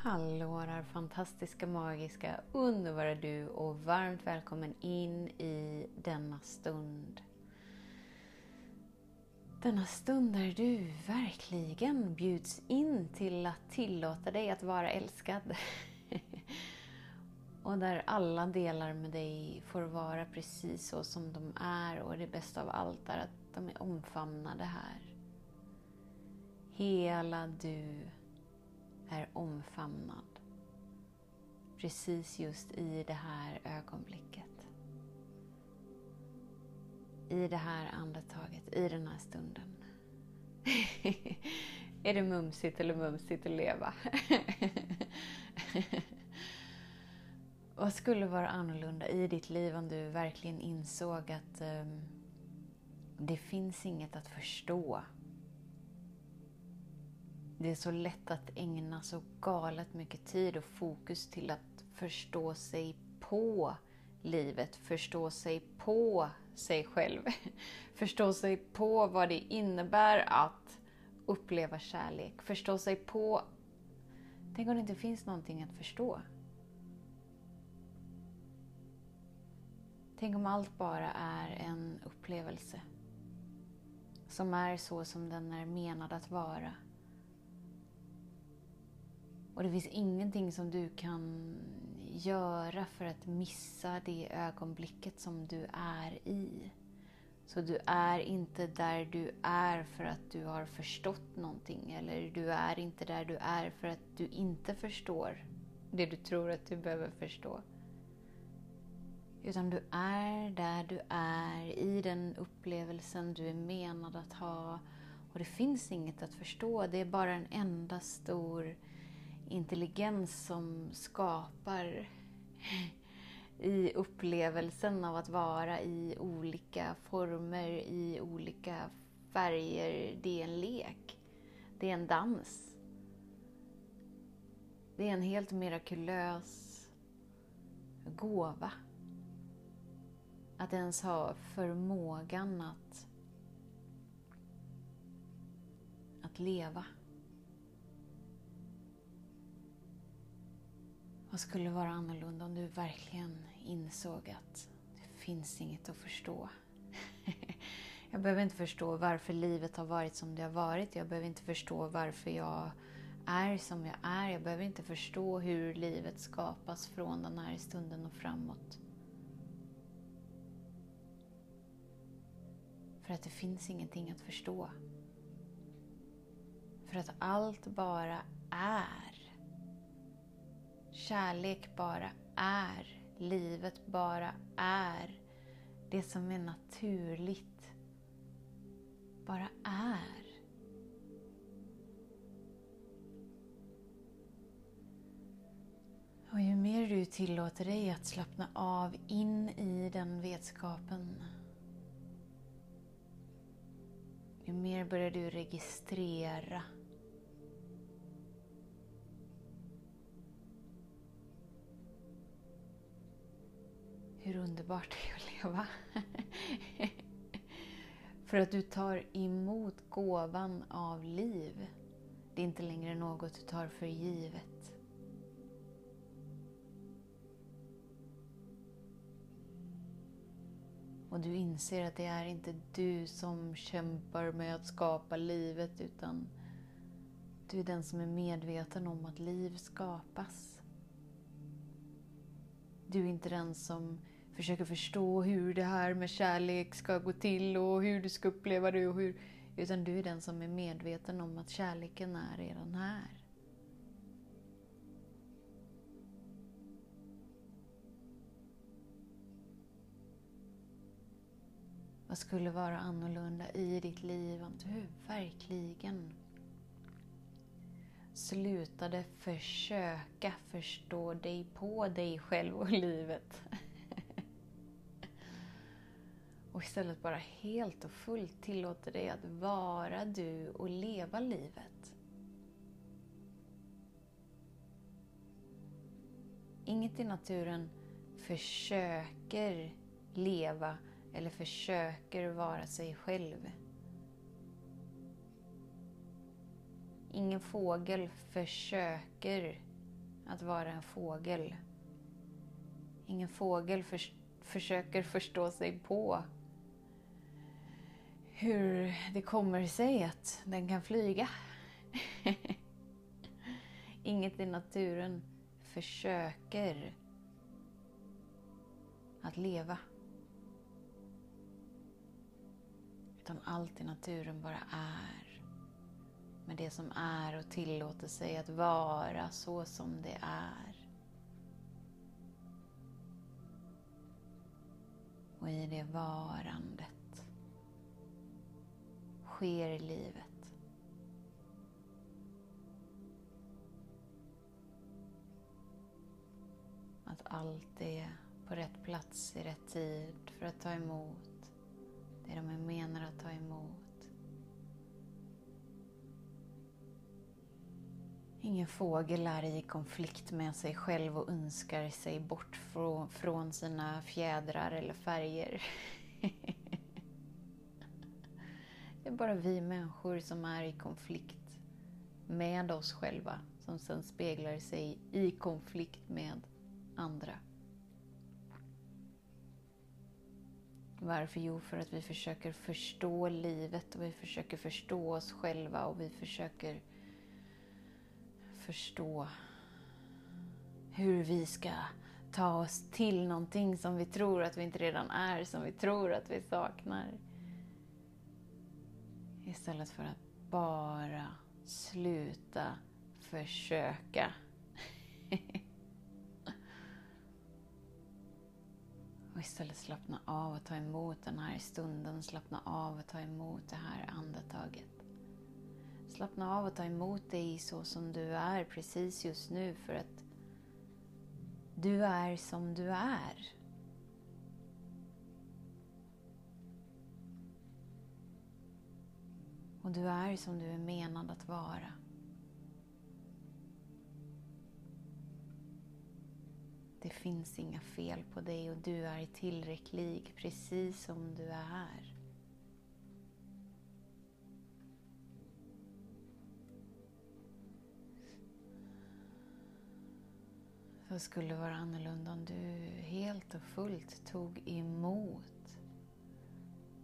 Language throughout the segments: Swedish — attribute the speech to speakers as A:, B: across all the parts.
A: Hallå där fantastiska, magiska, underbara du och varmt välkommen in i denna stund. Denna stund där du verkligen bjuds in till att tillåta dig att vara älskad. och där alla delar med dig får vara precis så som de är och det bästa av allt är att de är omfamnade här. Hela du omfamnad. Precis just i det här ögonblicket. I det här andetaget, i den här stunden. är det mumsigt eller mumsigt att leva? Vad skulle vara annorlunda i ditt liv om du verkligen insåg att um, det finns inget att förstå det är så lätt att ägna så galet mycket tid och fokus till att förstå sig på livet, förstå sig på sig själv. Förstå sig på vad det innebär att uppleva kärlek. Förstå sig på... Tänk om det inte finns någonting att förstå. Tänk om allt bara är en upplevelse. Som är så som den är menad att vara. Och det finns ingenting som du kan göra för att missa det ögonblicket som du är i. Så du är inte där du är för att du har förstått någonting. Eller du är inte där du är för att du inte förstår det du tror att du behöver förstå. Utan du är där du är, i den upplevelsen du är menad att ha. Och det finns inget att förstå. Det är bara en enda stor intelligens som skapar i upplevelsen av att vara i olika former, i olika färger. Det är en lek. Det är en dans. Det är en helt mirakulös gåva. Att ens ha förmågan att, att leva. Vad skulle vara annorlunda om du verkligen insåg att det finns inget att förstå? jag behöver inte förstå varför livet har varit som det har varit. Jag behöver inte förstå varför jag är som jag är. Jag behöver inte förstå hur livet skapas från den här stunden och framåt. För att det finns ingenting att förstå. För att allt bara är. Kärlek bara är. Livet bara är. Det som är naturligt bara är. Och ju mer du tillåter dig att slappna av in i den vetskapen ju mer börjar du registrera underbart det är att leva. För att du tar emot gåvan av liv. Det är inte längre något du tar för givet. Och du inser att det är inte du som kämpar med att skapa livet utan du är den som är medveten om att liv skapas. Du är inte den som försöker förstå hur det här med kärlek ska gå till och hur du ska uppleva det. Och hur, utan du är den som är medveten om att kärleken är redan här. Vad skulle vara annorlunda i ditt liv om du verkligen slutade försöka förstå dig på dig själv och livet. Och istället bara helt och fullt tillåter dig att vara du och leva livet. Inget i naturen försöker leva eller försöker vara sig själv. Ingen fågel försöker att vara en fågel. Ingen fågel för, försöker förstå sig på hur det kommer sig att den kan flyga. Inget i naturen försöker att leva. Utan allt i naturen bara är. Med det som är och tillåter sig att vara så som det är. Och i det varandet sker i livet. Att allt är på rätt plats i rätt tid för att ta emot det de är menade att ta emot. Ingen fågel är i konflikt med sig själv och önskar sig bort från sina fjädrar eller färger. Bara vi människor som är i konflikt med oss själva som sen speglar sig i konflikt med andra. Varför? Jo, för att vi försöker förstå livet och vi försöker förstå oss själva och vi försöker förstå hur vi ska ta oss till någonting som vi tror att vi inte redan är, som vi tror att vi saknar. Istället för att bara sluta försöka. Och istället slappna av och ta emot den här stunden. Slappna av och ta emot det här andetaget. Slappna av och ta emot dig så som du är precis just nu för att du är som du är. Och du är som du är menad att vara. Det finns inga fel på dig och du är tillräcklig precis som du är. Vad skulle vara annorlunda om du helt och fullt tog emot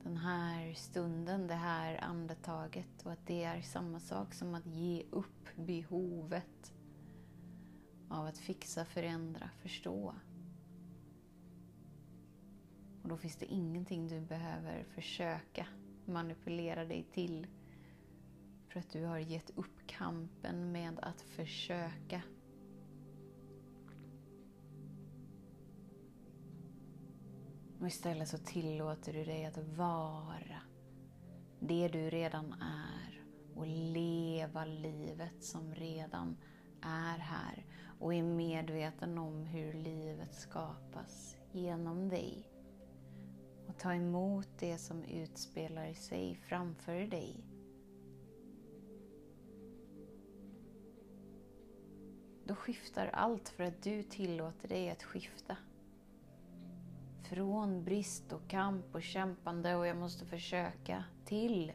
A: den här stunden, det här andetaget och att det är samma sak som att ge upp behovet av att fixa, förändra, förstå. Och då finns det ingenting du behöver försöka manipulera dig till. För att du har gett upp kampen med att försöka. Och istället så tillåter du dig att vara det du redan är och leva livet som redan är här och är medveten om hur livet skapas genom dig. Och ta emot det som utspelar sig framför dig. Då skiftar allt för att du tillåter dig att skifta. Från brist och kamp och kämpande och jag måste försöka till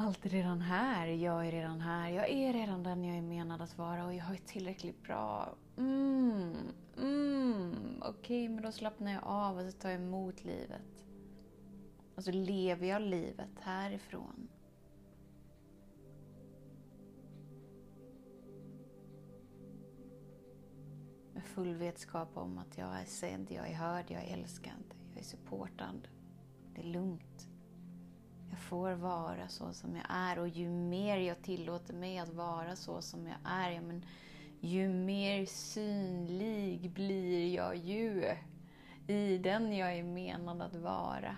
A: allt är redan här, jag är redan här, jag är redan den jag är menad att vara och jag är tillräckligt bra. Mm, mm, Okej, okay, men då slappnar jag av och så tar jag emot livet. Och så lever jag livet härifrån. Full vetskap om att jag är sedd, jag är hörd, jag är älskad, jag är supportad. Det är lugnt. Jag får vara så som jag är och ju mer jag tillåter mig att vara så som jag är, ja, men ju mer synlig blir jag ju i den jag är menad att vara.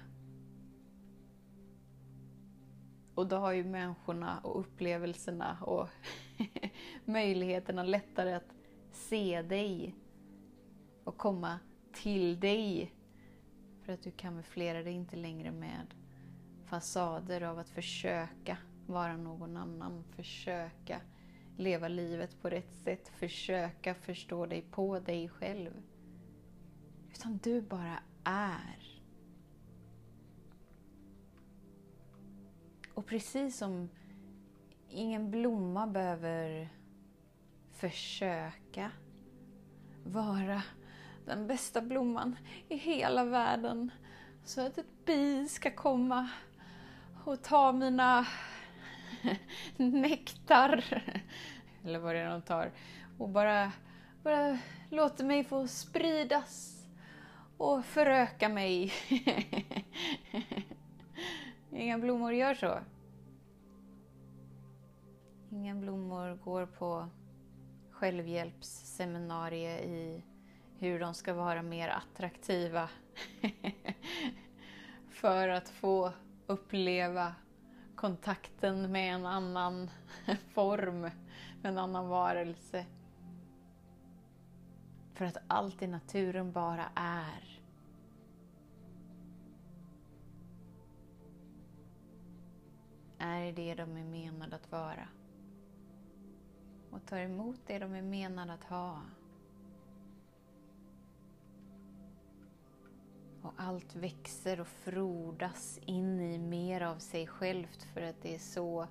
A: Och då har ju människorna och upplevelserna och möjligheterna lättare att se dig och komma till dig. För att du kamouflerar dig inte längre med fasader av att försöka vara någon annan, försöka leva livet på rätt sätt, försöka förstå dig på dig själv. Utan du bara är. Och precis som ingen blomma behöver försöka vara den bästa blomman i hela världen så att ett bi ska komma och ta mina nektar, eller vad det är de tar, och bara, bara låter mig få spridas och föröka mig. Inga blommor gör så. Inga blommor går på självhjälpsseminarie i hur de ska vara mer attraktiva för att få uppleva kontakten med en annan form, med en annan varelse. För att allt i naturen bara är. Är det de är menade att vara. Och tar emot det de är menade att ha. Och allt växer och frodas in i mer av sig självt för att det är så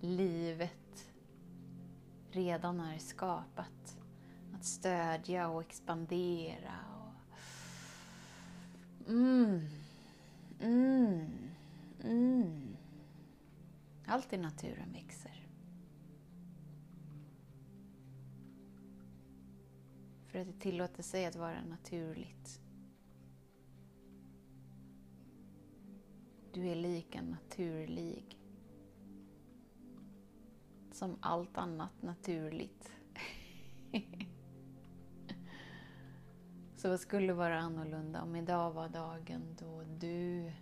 A: livet redan är skapat. Att stödja och expandera. Och... Mm. Mm. Mm. Allt i naturen växer. För att det tillåter sig att vara naturligt. Du är lika naturlig som allt annat naturligt. Så vad skulle vara annorlunda om idag var dagen då du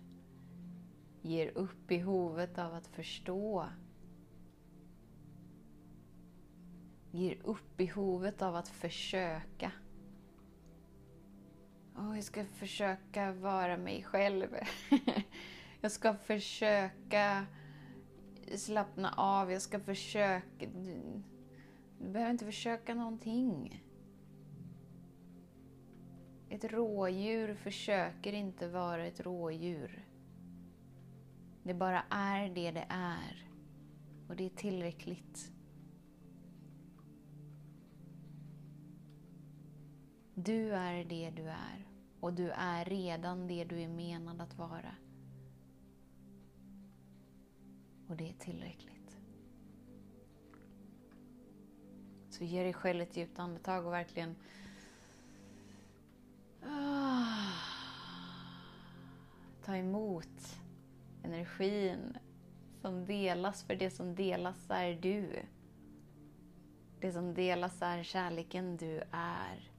A: ger upp behovet av att förstå. Ger upp behovet av att försöka. Oh, jag ska försöka vara mig själv. Jag ska försöka slappna av, jag ska försöka... Du behöver inte försöka någonting. Ett rådjur försöker inte vara ett rådjur. Det bara är det det är. Och det är tillräckligt. Du är det du är. Och du är redan det du är menad att vara. Och det är tillräckligt. Så ge dig själv ett djupt andetag och verkligen ah, ta emot energin som delas, för det som delas är du. Det som delas är kärleken du är.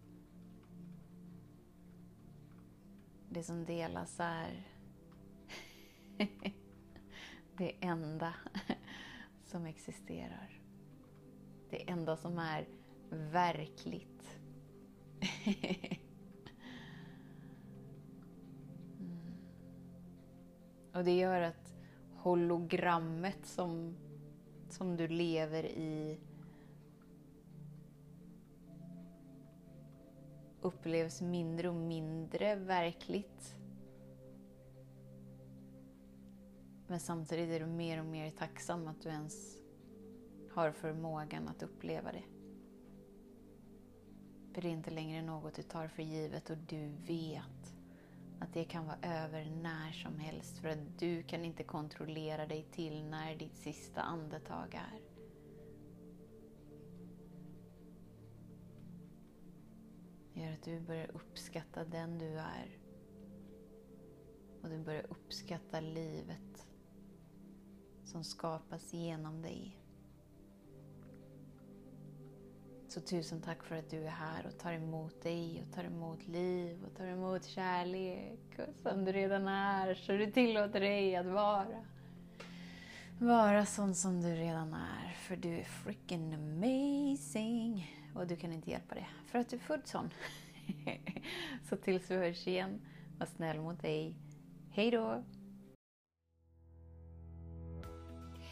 A: Det som delas är det enda som existerar. Det enda som är verkligt. mm. Och det gör att hologrammet som, som du lever i upplevs mindre och mindre verkligt Men samtidigt är du mer och mer tacksam att du ens har förmågan att uppleva det. För det är inte längre något du tar för givet och du vet att det kan vara över när som helst för att du kan inte kontrollera dig till när ditt sista andetag är. Det gör att du börjar uppskatta den du är. Och du börjar uppskatta livet som skapas genom dig. Så tusen tack för att du är här och tar emot dig och tar emot liv och tar emot kärlek Och som du redan är, så du tillåter dig att vara. vara sån som du redan är. För du är freaking amazing. Och du kan inte hjälpa det, för att du är född sån. Så tills vi hörs igen, var snäll mot dig. Hej då!